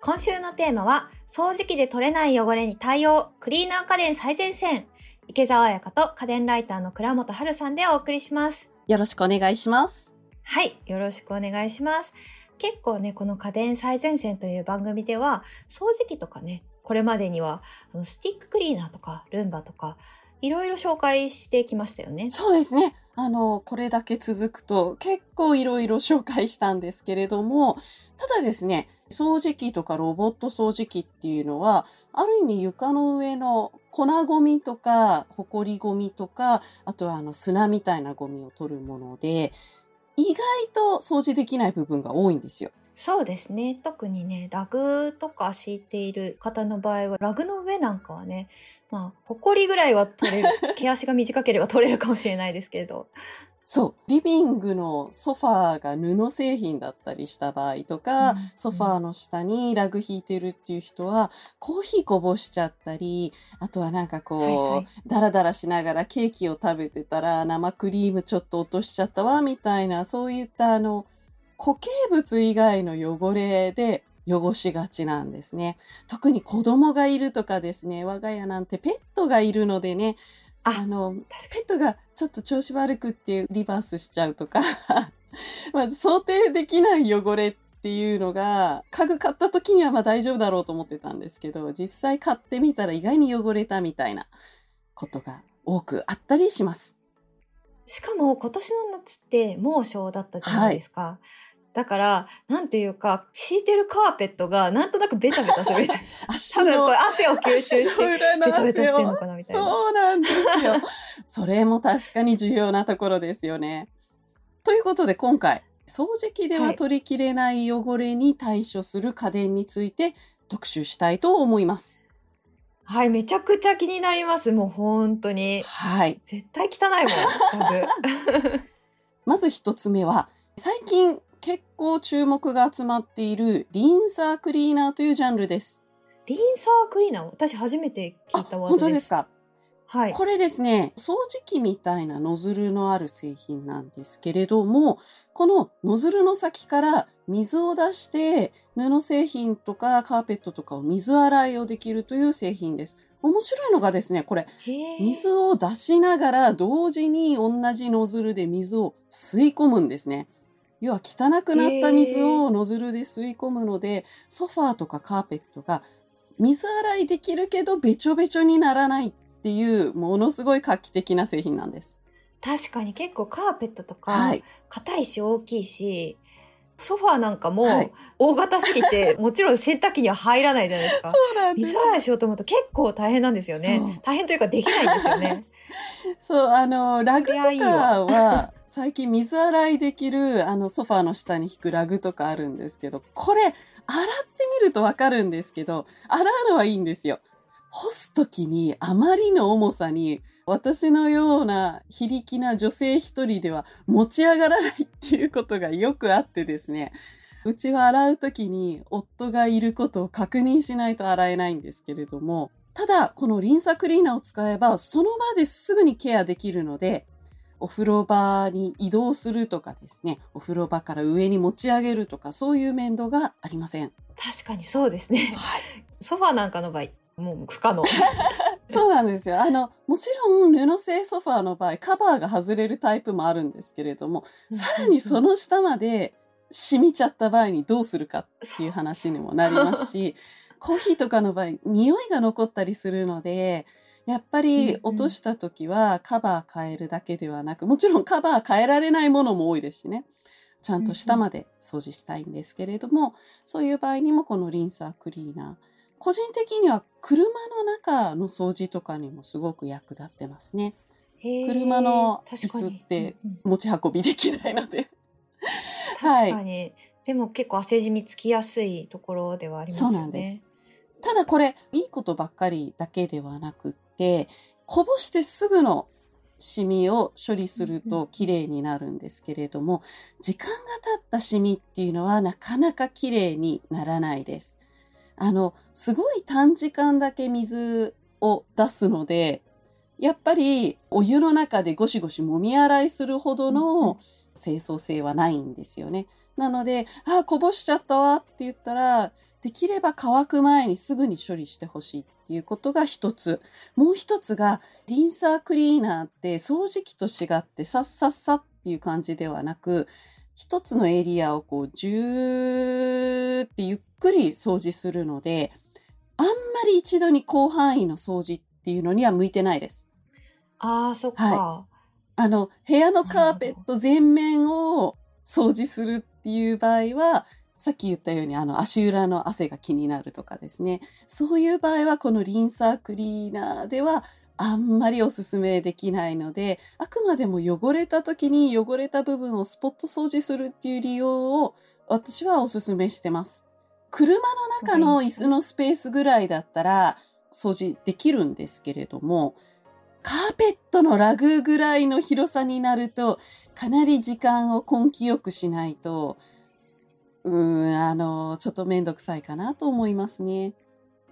今週のテーマは、掃除機で取れない汚れに対応、クリーナー家電最前線。池澤彩香と家電ライターの倉本春さんでお送りします。よろしくお願いします。はい、よろしくお願いします。結構ね、この家電最前線という番組では、掃除機とかね、これまでには、あのスティッククリーナーとか、ルンバとか、いろいろ紹介してきましたよね。そうですね。あの、これだけ続くと結構いろいろ紹介したんですけれども、ただですね、掃除機とかロボット掃除機っていうのは、ある意味床の上の粉ゴミとか、ホコリゴミとか、あとはあの砂みたいなゴミを取るもので、意外と掃除できない部分が多いんですよ。そうですね。特にね、ラグとか敷いている方の場合は、ラグの上なんかはね、まあ、ホコリぐらいは取れる。毛足が短ければ取れるかもしれないですけれど。そう。リビングのソファーが布製品だったりした場合とか、うんソファーの下にラグ引いてるっていう人は、コーヒーこぼしちゃったり、あとはなんかこう、はいはいダラダラしながらケーキを食べてたら生クリームちょっと落としちゃったわ、みたいな、そういったあの、固形物以外の汚れで汚しがちなんですね。特に子供がいるとかですね、我が家なんてペットがいるのでね、ああの、ペットがちょっと調子悪くってリバースしちゃうとか、まあ、想定できない汚れっていうのが、家具買った時にはまあ大丈夫だろうと思ってたんですけど、実際買ってみたら意外に汚れたみたいなことが多くあったりします。に。しかも今年の夏って猛暑だったじゃないですか。だから、なんていうか、敷いてるカーペットがなんとなくベタベタするみたいな。足多分このれ汗を吸収して、ベタベタしてるのかなみたいな。そうなんですよ。それも確かに重要なところですよね。ということで今回、掃除機でははい取りきれない汚れに対処する家電について特集したいと思います。はい、めちゃくちゃ気になります。もう本当に。はい。絶対汚いもん。まず一つ目は、最近結構注目が集まっているリンサークリーナーというジャンルです。リンサークリーナー私初めて聞いたワードです。本当ですか？はい。これですね、掃除機みたいなノズルのある製品なんですけれども、このノズルの先から水を出して、布製品とかカーペットとかを水洗いをできるという製品です。面白いのがですね、これ、水を出しながら同時に同じノズルで水を吸い込むんですね。要は汚くなった水をノズルで吸い込むので、ソファーとかカーペットが水洗いできるけどべちょべちょにならないっていうものすごい画期的な製品なんです。確かに結構カーペットとかはい。硬いし大きいし、ソファーなんかもはい大型すぎて、もちろん洗濯機には入らないじゃないですか。そうなん水洗いしようと思うと結構大変なんですよね。大変というかできないんですよね。そう、あの、ラグとかわは、最近水洗いできる、あの、ソファーの下に引くラグとかあるんですけど、これ、洗ってみるとわかるんですけど、洗うのはいいんですよ。干すときに、あまりの重さに、私のような非力な女性一人では持ち上がらないっていうことがよくあってですね。うちは洗うときに夫がいることを確認しないと洗えないんですけれども、ただ、このリンサクリーナーを使えば、その場ですぐにケアできるので、お風呂場に移動するとかですね、お風呂場から上に持ち上げるとか、そういう面倒がありません。確かにそうですね。はい。ソファーなんかの場合、もう不可能。そうなんですよ。あの、もちろん布製ソファーの場合、カバーが外れるタイプもあるんですけれども、さらにその下まで染みちゃった場合にどうするかっていう話にもなりますし、コーヒーとかの場合、匂いが残ったりするので、やっぱり落とした時はカバー変えるだけではなく、もちろんカバー変えられないものも多いですしね。ちゃんと下まで掃除したいんですけれども、そういう場合にもこのリンサークリーナー。個人的には車の中の掃除とかにもすごく役立ってますね。車の椅子って持ち運びできないので。確かに。でも結構汗じみつきやすいところではありますよね。そうなんです。ただこれ、いいことばっかりだけではなくって、こぼしてすぐのシミを処理すると綺麗になるんですけれども、時間が経ったシミっていうのはなかなか綺麗にならないです。あの、すごい短時間だけ水を出すので、やっぱりお湯の中でゴシゴシ揉み洗いするほどの清掃性はないんですよね。なので、あ、こぼしちゃったわって言ったら、できれば乾く前にすぐに処理してほしいっていうことが一つ。もう一つが、リンサークリーナーって掃除機と違ってさっさっさっていう感じではなく、一つのエリアをこう、ジューってゆっくり掃除するので、あんまり一度に広範囲の掃除っていうのには向いてないです。ああ、そっか。はあの、部屋のカーペット全面を掃除するっていう場合は、さっき言ったように、あの、足裏の汗が気になるとかですね。そういう場合は、このリンサークリーナーでは、あんまりおすすめできないので、あくまでも汚れた時に汚れた部分をスポット掃除するっていう利用を私はおすすめしてます。車の中の椅子のスペースぐらいだったら掃除できるんですけれども、カーペットのラグぐらいの広さになると、かなり時間を根気よくしないと、うーん、あの、ちょっとめんどくさいかなと思いますね。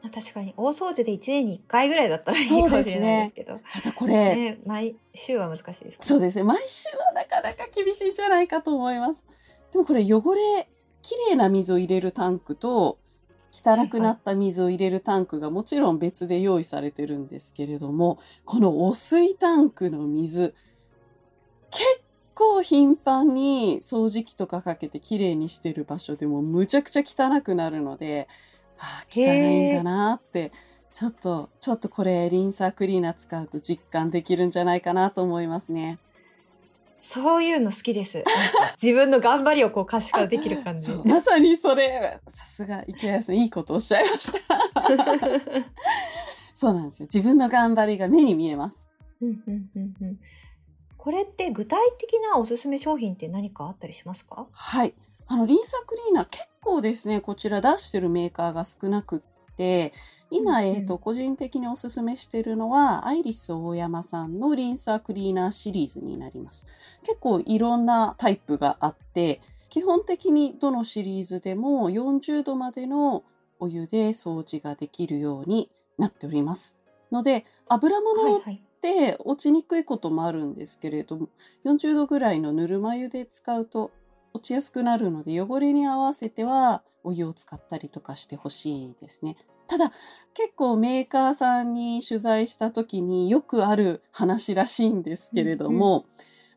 まあ、確かに、大掃除で1年に1回ぐらいだったらいいかもしれないですけど。ただこれ、ね、毎週は難しいですか？そうですね。毎週はなかなか厳しいんじゃないかと思います。でもこれ汚れ、綺麗な水を入れるタンクと、汚くなった水を入れるタンクがもちろん別で用意されてるんですけれども、この汚水タンクの水、結構頻繁に掃除機とかかけて綺麗にしてる場所でもむちゃくちゃ汚くなるので、ああ、汚いんだなって、ちょっと、ちょっとこれリンサークリーナー使うと実感できるんじゃないかなと思いますね。そういうの好きです。自分の頑張りをこう可視化できる感じ。まさにそれ、さすが池谷さん、いいことおっしゃいました。そうなんですよ。自分の頑張りが目に見えます。うんうんうんうんこれって具体的なおすすめ商品って何かあったりしますか？はい。あの、リンサークリーナー結構ですね、こちら出してるメーカーが少なくって、今、えっ、と、個人的におすすめしてるのは、アイリス大山さんのリンサークリーナーシリーズになります。結構いろんなタイプがあって、基本的にどのシリーズでも40度までのお湯で掃除ができるようになっております。ので、油物っはい。て落ちにくいこともあるんですけれども40度ぐらいのぬるま湯で使うと落ちやすくなるので汚れに合わせてはお湯を使ったりとかしてほしいですね。ただ結構メーカーさんに取材した時によくある話らしいんですけれども、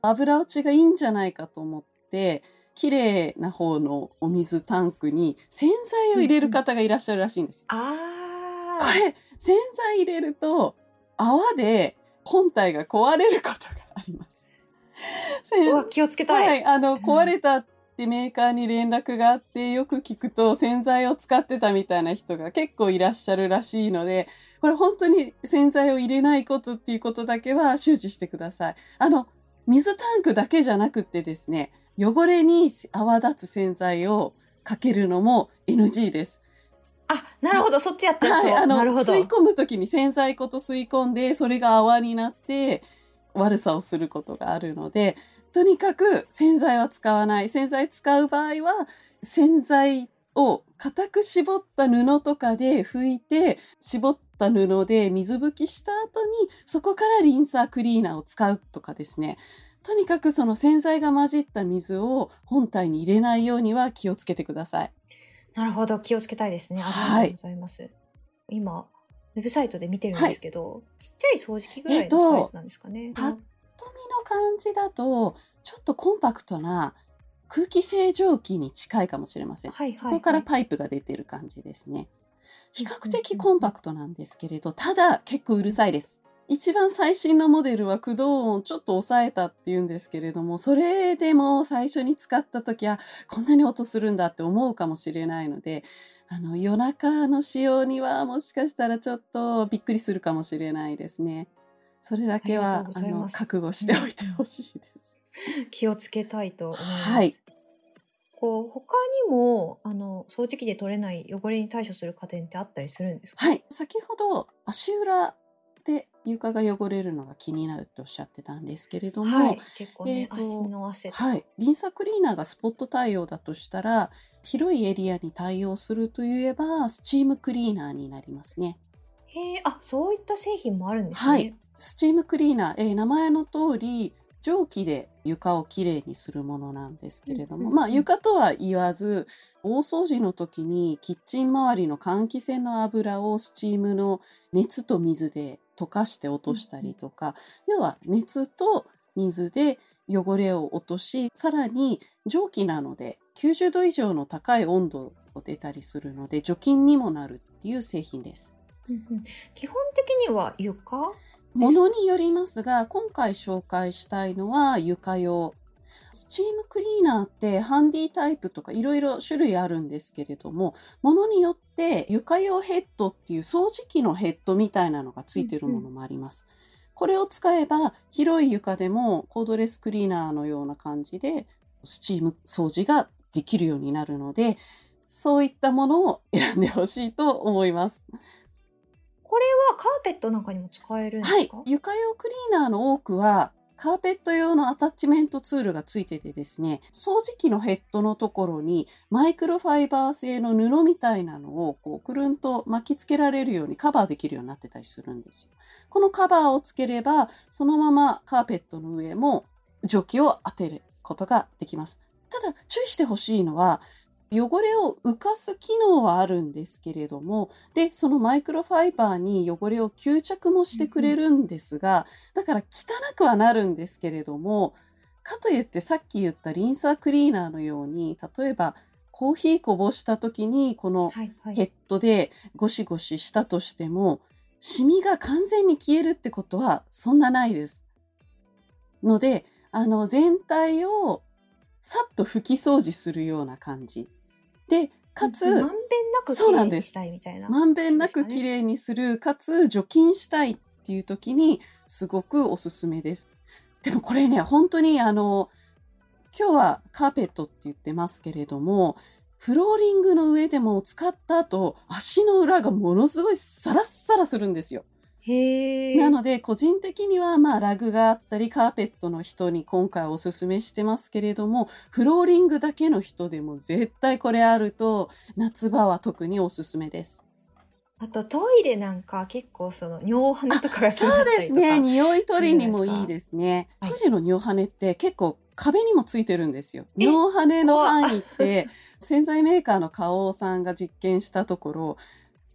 油落ちがいいんじゃないかと思って綺麗な方のお水タンクに洗剤を入れる方がいらっしゃるらしいんですよ。ああ。これ洗剤入れると泡で本体が壊れることがあります。気をつけたい。はい、あの壊れたってメーカーに連絡があってよく聞くと洗剤を使ってたみたいな人が結構いらっしゃるらしいのでこれ本当に洗剤を入れないことっていうことだけは周知してください。あの水タンクだけじゃなくってですね汚れに泡立つ洗剤をかけるのも NG です。あ、なるほど、そっちやってはい、あの。吸い込む時に洗剤ごと吸い込んでそれが泡になって悪さをすることがあるのでとにかく洗剤は使わない洗剤使う場合は洗剤を固く絞った布とかで拭いて絞った布で水拭きした後にそこからリンサークリーナーを使うとかですねとにかくその洗剤が混じった水を本体に入れないようには気をつけてください。なるほど、気をつけたいですね。あはいりがとうございます。今、ウェブサイトで見てるんですけど、ちっちゃい掃除機ぐらいえっとのサイズなんですかね。パッと見の感じだとちょっとコンパクトな空気清浄機に近いかもしれません。はいはいはいそこからパイプが出てる感じですね。比較的コンパクトなんですけれど、ただ結構うるさいです。一番最新のモデルは駆動音をちょっと抑えたっていうんですけれども、それでも最初に使った時はこんなに音するんだって思うかもしれないので、あの夜中の使用にはもしかしたらちょっとびっくりするかもしれないですね。それだけあはあの覚悟しておいてほしいです。気をつけたいと思います。はいこう他にもあの掃除機で取れない汚れに対処する家電ってあったりするんですか？はい、先ほど足裏で床が汚れるのが気になるっておっしゃってたんですけれども、はい、結構ね、えーと足の汗。はい、リンサクリーナーがスポット対応だとしたら広いエリアに対応するといえばスチームクリーナーになりますね。へえ、あ、そういった製品もあるんですね。はいスチームクリーナー、えー名前の通り蒸気で床をきれいにするものなんですけれども、まあ床とは言わず大掃除の時にキッチン周りの換気扇の油をスチームの熱と水で溶かして落としたりとか、要は熱と水で汚れを落としさらに蒸気なので90度以上の高い温度を出たりするので除菌にもなるっていう製品です。基本的には床？ものによりますが今回紹介したいのは床用スチームクリーナーってハンディタイプとかいろいろ種類あるんですけれどもものによって床用ヘッドっていう掃除機のヘッドみたいなのがついてるものもあります。これを使えば広い床でもコードレスクリーナーのような感じでスチーム掃除ができるようになるのでそういったものを選んでほしいと思います。これはカーペットなんかにも使えるんですはい、、床用クリーナーの多くはカーペット用のアタッチメントツールがついててですね掃除機のヘッドのところにマイクロファイバー製の布みたいなのをこうくるんと巻きつけられるようにカバーできるようになってたりするんですよ。このカバーをつければそのままカーペットの上も蒸気を当てることができます。ただ注意してほしいのは汚れを浮かす機能はあるんですけれどもでそのマイクロファイバーに汚れを吸着もしてくれるんですが、だから汚くはなるんですけれどもかといってさっき言ったリンサークリーナーのように例えばコーヒーこぼした時にこのはいはい。ヘッドでゴシゴシしたとしてもシミが完全に消えるってことはそんなないです。のであの全体をさっと拭き掃除するような感じでかつ、まんべんなく綺麗にしたいみたいな。まんべんなくそうですかねきれいにするかつ除菌したいっていう時にすごくおすすめです。でもこれね本当にあの今日はカーペットって言ってますけれどもフローリングの上でも使った後足の裏がものすごいサラッサラするんですよ。なので個人的にはまあラグがあったりカーペットの人に今回おすすめしてますけれどもフローリングだけの人でも絶対これあると夏場は特におすすめです。あとトイレなんか結構その尿跳ねとかがそうですね。匂い取りにもいいですね。はいトイレの尿跳ねって結構壁にもついてるんですよ。え尿跳ねの範囲って洗剤メーカーの花王さんが実験したところ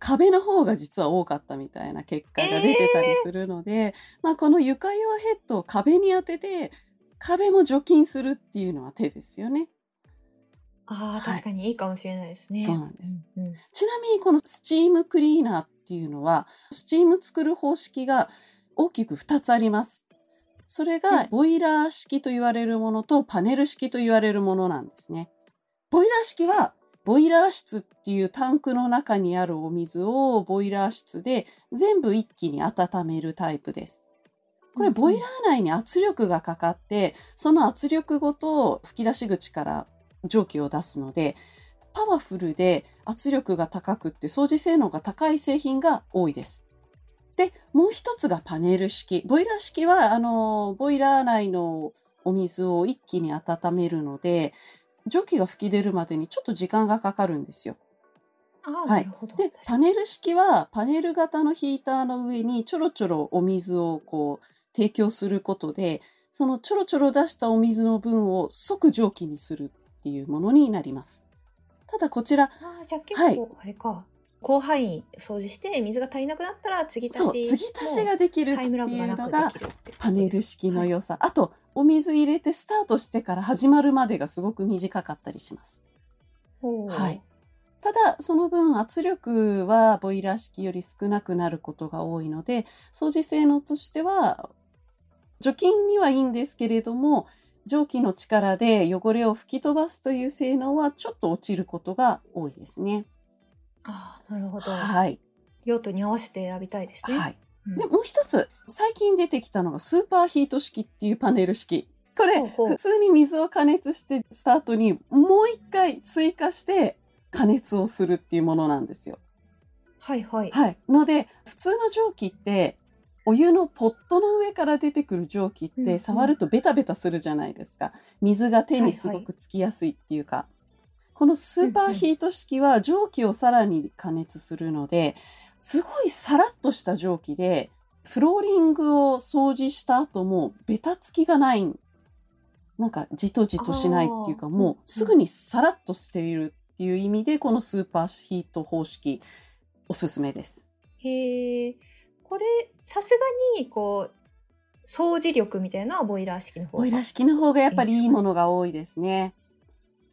壁の方が実は多かったみたいな結果が出てたりするので、まあこの床用ヘッドを壁に当てて壁も除菌するっていうのは手ですよね。ああ、はい確かにいいかもしれないですね。そうなんです。うんうんちなみにこのスチームクリーナーっていうのはスチーム作る方式が大きく2つあります。それうんがボイラー式と言われるものとパネル式と言われるものなんですね。ボイラー式はボイラー室っていうタンクの中にあるお水をボイラー室で全部一気に温めるタイプです。これボイラー内に圧力がかかってその圧力ごと吹き出し口から蒸気を出すのでパワフルで圧力が高くって掃除性能が高い製品が多いです。で、もう一つがパネル式。ボイラー式は、あの、ボイラー内のお水を一気に温めるので、蒸気が吹き出るまでにちょっと時間がかかるんですよ。ああ、はない。で、パネル式はパネル型のヒーターの上にちょろちょろお水をこう提供することで、そのちょろちょろ出したお水の分を即蒸気にするっていうものになります。ただこちら、ああ、じゃあ結はい構、あれか。広範囲掃除して水が足りなくなったら継ぎ足しそう、継ぎ足しができるってタイムラグいうのがパネル式の良さ。あと、お水入れてスタートしてから始まるまでがすごく短かったりします。はい。ただ、その分圧力はボイラー式より少なくなることが多いので、掃除性能としては、除菌にはいいんですけれども、蒸気の力で汚れを吹き飛ばすという性能はちょっと落ちることが多いですね。ああ、なるほど。はい。用途に合わせて選びたいですね。はい。うん。でもう一つ最近出てきたのがスーパーヒート式っていうパネル式。これ普通に水を加熱してスタートにもう一回追加して加熱をするっていうものなんですよ。はいはい。はい、ので普通の蒸気ってお湯のポットの上から出てくる蒸気って触るとベタベタするじゃないですか。水が手にすごくつきやすいっていうか、このスーパーヒート式は蒸気をさらに加熱するのですごいさらっとした蒸気でフローリングを掃除した後もベタつきがない。なんかじとじとしないっていうか、もうすぐにさらっとしているっていう意味で、このスーパーヒート方式おすすめです。へえ。これ、さすがに、こう、掃除力みたいなのはボイラー式の方がボイラー式の方がやっぱりいいものが多いですね。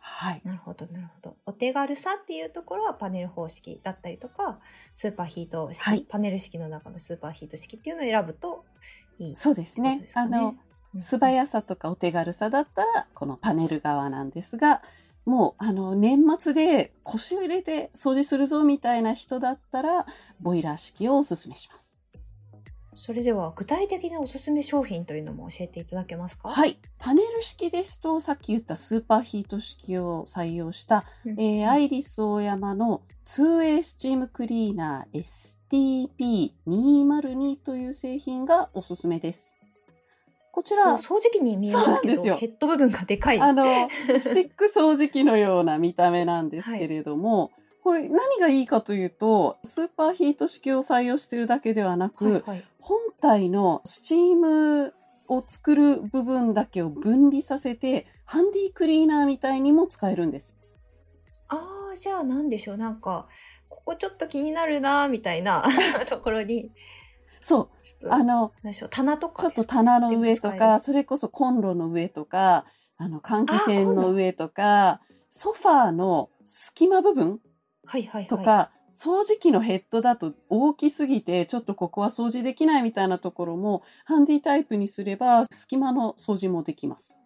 はい。なるほど、なるほど。お手軽さっていうところはパネル方式だったりとか、スーパーヒート式、はいパネル式の中のスーパーヒート式っていうのを選ぶといい。そうですねあの、素早さとかお手軽さだったらこのパネル側なんですがもうあの年末で腰を入れて掃除するぞみたいな人だったらボイラー式をおすすめします。それでは具体的なおすすめ商品というのも教えていただけますか？はいパネル式ですとさっき言ったスーパーヒート式を採用した、うんえーアイリスオーヤマの 2way スチームクリーナー STP202 という製品がおすすめです。こちら掃除機に見えますけど、そうなんですよヘッド部分がでかい。あの、スティック掃除機のような見た目なんですけれども、これ何がいいかというと、スーパーヒート式を採用しているだけではなく、はいはい。本体のスチームを作る部分だけを分離させて、ハンディクリーナーみたいにも使えるんです。ああ、じゃあなんでしょう。なんか、ここちょっと気になるな、みたいな ところに、そう。あの、でしょう、棚とかちょっと棚の上とか、それこそコンロの上とか、あの、換気扇の上とか、ソファーの隙間部分はいはいはい。とか、掃除機のヘッドだと大きすぎてちょっとここは掃除できないみたいなところもハンディタイプにすれば隙間の掃除もできます。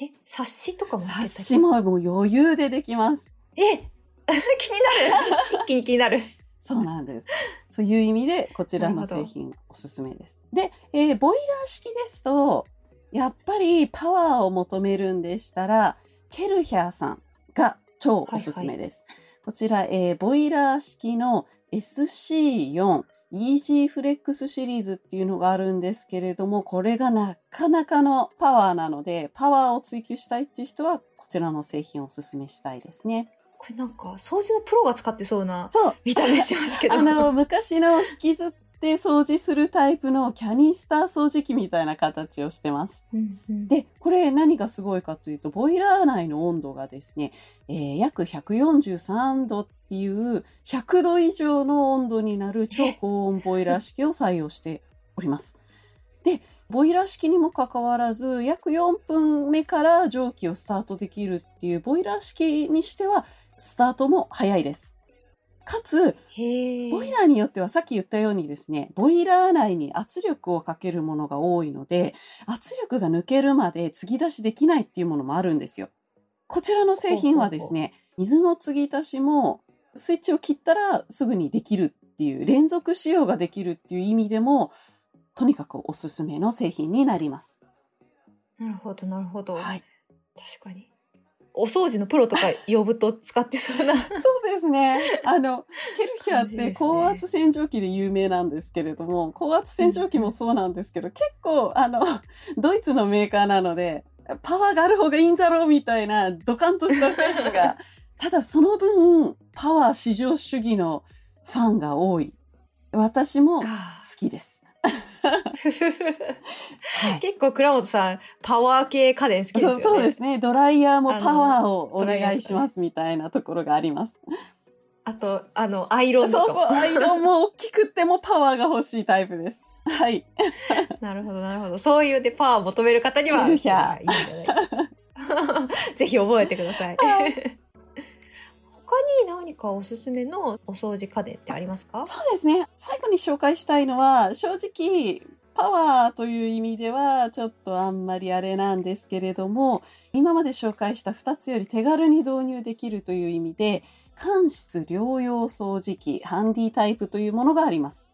え、冊子とかも冊子ももう余裕でできます。え 気になる 一気に気になる。そうなんです。そういう意味でこちらの製品おすすめです。で、えーボイラー式ですとやっぱりパワーを求めるんでしたらケルヒャーさんが超おすすめです。こちら、えーボイラー式の SC4 イージーフレックスシリーズっていうのがあるんですけれども、これがなかなかのパワーなので、パワーを追求したいっていう人は、こちらの製品をおすすめしたいですね。これなんか、掃除のプロが使ってそうなそう。見た目してますけど。あの、昔の引きずって掃除するタイプのキャニスター掃除機みたいな形をしてます。うんうん、で、これ何がすごいかというと、ボイラー内の温度がですね、えー約143度っていう100度以上の温度になる超高温ボイラー式を採用しております。で、ボイラー式にもかかわらず、約4分目から蒸気をスタートできるっていう、ボイラー式にしては、スタートも早いです。かつ。ボイラーによってはさっき言ったようにですね、ボイラー内に圧力をかけるものが多いので、圧力が抜けるまで継ぎ出しできないっていうものもあるんですよ。こちらの製品はですね、水の継ぎ足しもスイッチを切ったらすぐにできるっていう連続使用ができるっていう意味でも、とにかくおすすめの製品になります。なるほど、なるほど。はい。確かに。お掃除のプロとか呼ぶと使ってそうな。そうですね。あの、ケルヒャーって高圧洗浄機で有名なんですけれども、高圧洗浄機もそうなんですけど、結構、あの、ドイツのメーカーなので、パワーがある方がいいんだろうみたいなドカンとした製品が、ただその分、パワー至上主義のファンが多い。私も好あきです。ーはい結構倉本さん、パワー系家電好きですよね。そうですね。ドライヤーもパワーをお願いしますみたいなところがあります。あと、あの、アイロンそうそう、アイロンも大きくってもパワーが欲しいタイプです。はい。なるほど、なるほど。そういうでパワーを求める方には、いいんじゃないぜひ覚えてください。はい他に何かおすすめのお掃除家電ってありますか？そうですね。最後に紹介したいのは、正直、パワーという意味では、ちょっとあんまりあれなんですけれども、今まで紹介した2つより手軽に導入できるという意味で、間質療養掃除機、ハンディタイプというものがあります。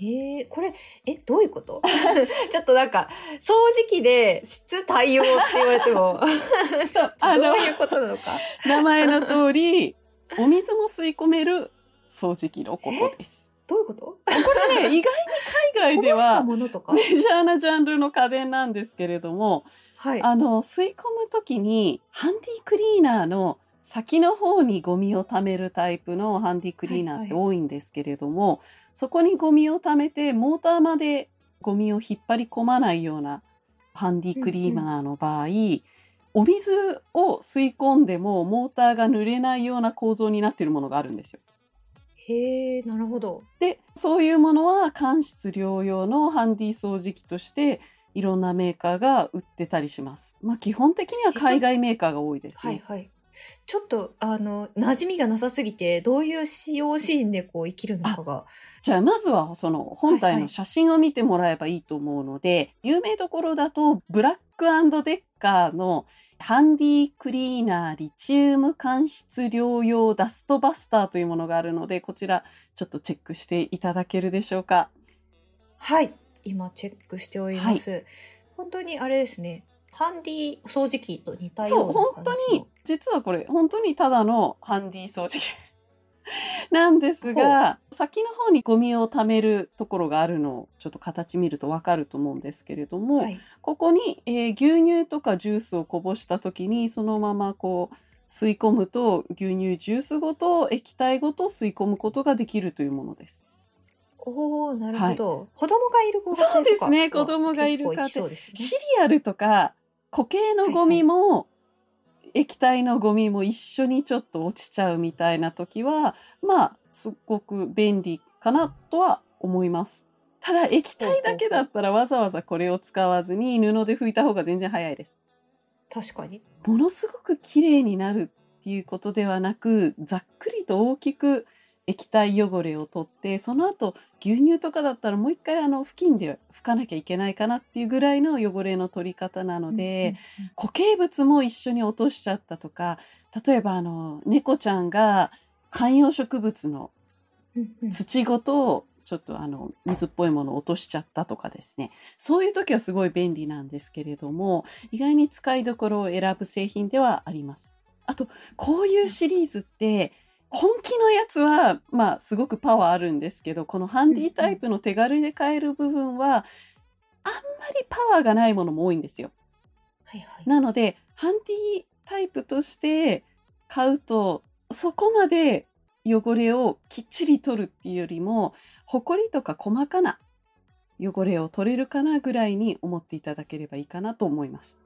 へえ、これ、え、どういうこと？ちょっとなんか、掃除機で質対応って言われても、そう、あのどう、いうことなのか？名前の通り、お水も吸い込める掃除機のことです。どういうこと？これね、意外に海外ではメジャーなジャンルの家電なんですけれども、はい。あの、吸い込むときに、ハンディクリーナーの先の方にゴミを貯めるタイプのハンディクリーナーって多いんですけれども、そこにゴミを貯めてモーターまでゴミを引っ張り込まないようなハンディクリーナーの場合、お水を吸い込んでもモーターが濡れないような構造になっているものがあるんですよ。へえ、なるほど。で、そういうものは間質療養のハンディ掃除機としていろんなメーカーが売ってたりします。まあ基本的には海外メーカーが多いですね。はいはい。ちょっと、あの、馴染みがなさすぎて、どういう使用シーンでこう生きるのかが。じゃあまずはその本はいはい体の写真を見てもらえばいいと思うので、有名どころだとブラックデッカーのハンディクリーナーリチウム間質療養ダストバスターというものがあるので、こちらちょっとチェックしていただけるでしょうか？はい。今チェックしております。本当にあれですね。ハンディ掃除機と似たようなそう、感じ本当に、実はこれ、本当にただのハンディ掃除機なんですが、先の方にゴミを貯めるところがあるのを、ちょっと形見るとわかると思うんですけれども、はい。ここに、えー牛乳とかジュースをこぼした時に、そのままこう、吸い込むと、牛乳、ジュースごと、液体ごと吸い込むことができるというものです。おおなるほど。子供がいるそうですね子供がいる家庭ねシリアルとか固形のゴミも、液体のゴミも一緒にちょっと落ちちゃうみたいな時はまあすごく便利かなとは思います。ただ液体だけだったらわざわざこれを使わずに布で拭いた方が全然早いです。確かに。ものすごく綺麗になるっていうことではなくざっくりと大きく液体汚れを取ってその後牛乳とかだったらもう一回あの布巾で拭かなきゃいけないかなっていうぐらいの汚れの取り方なので、固形物も一緒に落としちゃったとか例えばあの猫ちゃんが観葉植物のうんうんうんうん土ごとちょっとあの水っぽいものを落としちゃったとかですねそういう時はすごい便利なんですけれども意外に使いどころを選ぶ製品ではあります。あとこういうシリーズって本気のやつはまあすごくパワーあるんですけどこのハンディタイプの手軽で買える部分はあんまりパワーがないものも多いんですよ。はいはい。なので、ハンディタイプとして買うと、そこまで汚れをきっちり取るっていうよりも、ホコリとか細かな汚れを取れるかなぐらいに思っていただければいいかなと思います。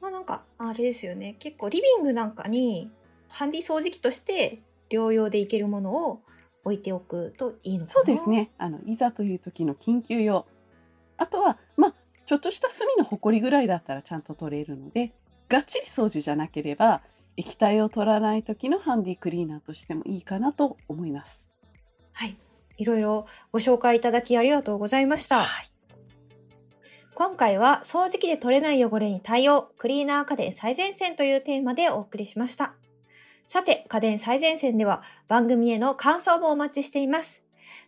まあなんか、あれですよね。結構リビングなんかにハンディ掃除機として療養でいけるものを置いておくといいのかなそうです。ね。あの、いざという時の緊急用。あとは、まあ、ちょっとした隅のホコリぐらいだったらちゃんと取れるので、がっちり掃除じゃなければ、液体を取らない時のハンディクリーナーとしてもいいかなと思います。はい。いろいろご紹介いただきありがとうございました。はい。今回は掃除機で取れない汚れに対応、クリーナー家電最前線というテーマでお送りしました。さて、家電最前線では番組への感想もお待ちしています。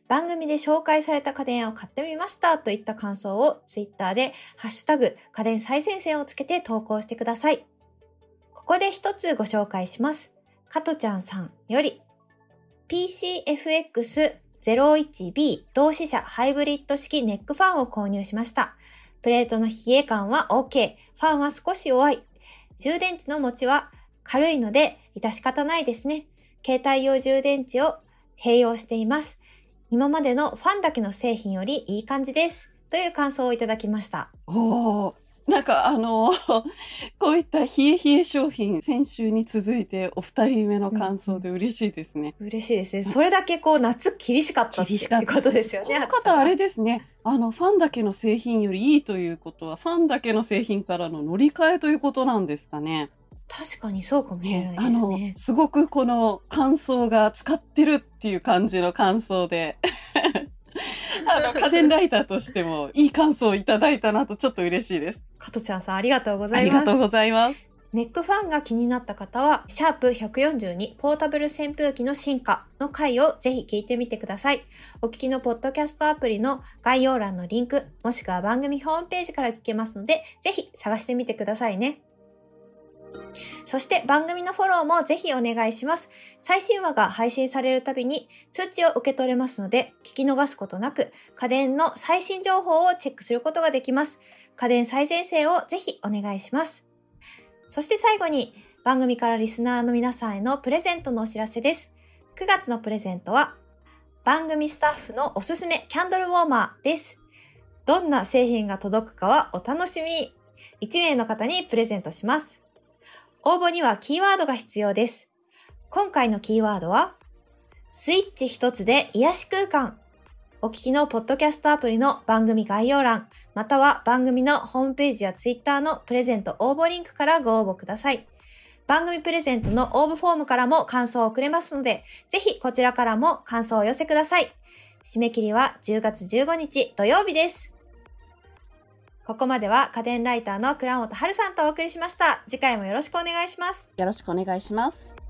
番組で紹介された家電を買ってみましたといった感想をツイッターでハッシュタグ家電最前線をつけて投稿してください。ここで一つご紹介します。加トちゃんさんより PCFX01B 同志社ハイブリッド式ネックファンを購入しました。プレートの冷え感は OK。ファンは少し弱い。充電池の持ちは軽いので致し方ないですね。携帯用充電池を併用しています。今までのファンだけの製品よりいい感じです。という感想をいただきました。おーなんかあの、こういった冷え冷え商品、先週に続いてお二人目の感想で嬉しいですね。嬉しいですね。それだけこう夏厳しかったっていうことですよね。この方あれですね、あの、ファンだけの製品よりいいということは、ファンだけの製品からの乗り換えということなんですかね。確かにそうかもしれないですね、。すごくこの感想が使ってるっていう感じの感想で、あの、家電ライターとしてもいい感想をいただいたなとちょっと嬉しいです。加トちゃんさんありがとうござあいます。りがとうございます。ネックファンが気になった方は、シャープ142ポータブル扇風機の進化の回をぜひ聞いてみてください。お聞きのポッドキャストアプリの概要欄のリンク、もしくは番組ホームページから聞けますので、ぜひ探してみてくださいね。そして番組のフォローもぜひお願いします。最新話が配信されるたびに通知を受け取れますので、聞き逃すことなく家電の最新情報をチェックすることができます。家電最前線をぜひお願いします。そして最後に、番組からリスナーの皆さんへのプレゼントのお知らせです。9月のプレゼントは、番組スタッフのおすすめキャンドルウォーマーです。どんな製品が届くかはお楽しみ。1名の方にプレゼントします。応募にはキーワードが必要です。今回のキーワードは、スイッチ一つで癒し空間。お聞きのポッドキャストアプリの番組概要欄、または番組のホームページやツイッターのプレゼント応募リンクからご応募ください。番組プレゼントの応募フォームからも感想を送れますので、ぜひこちらからも感想をお寄せください。締め切りは10月15日土曜日です。ここまでは家電ライターの倉本春さんとお送りしました。次回もよろしくお願いします。よろしくお願いします。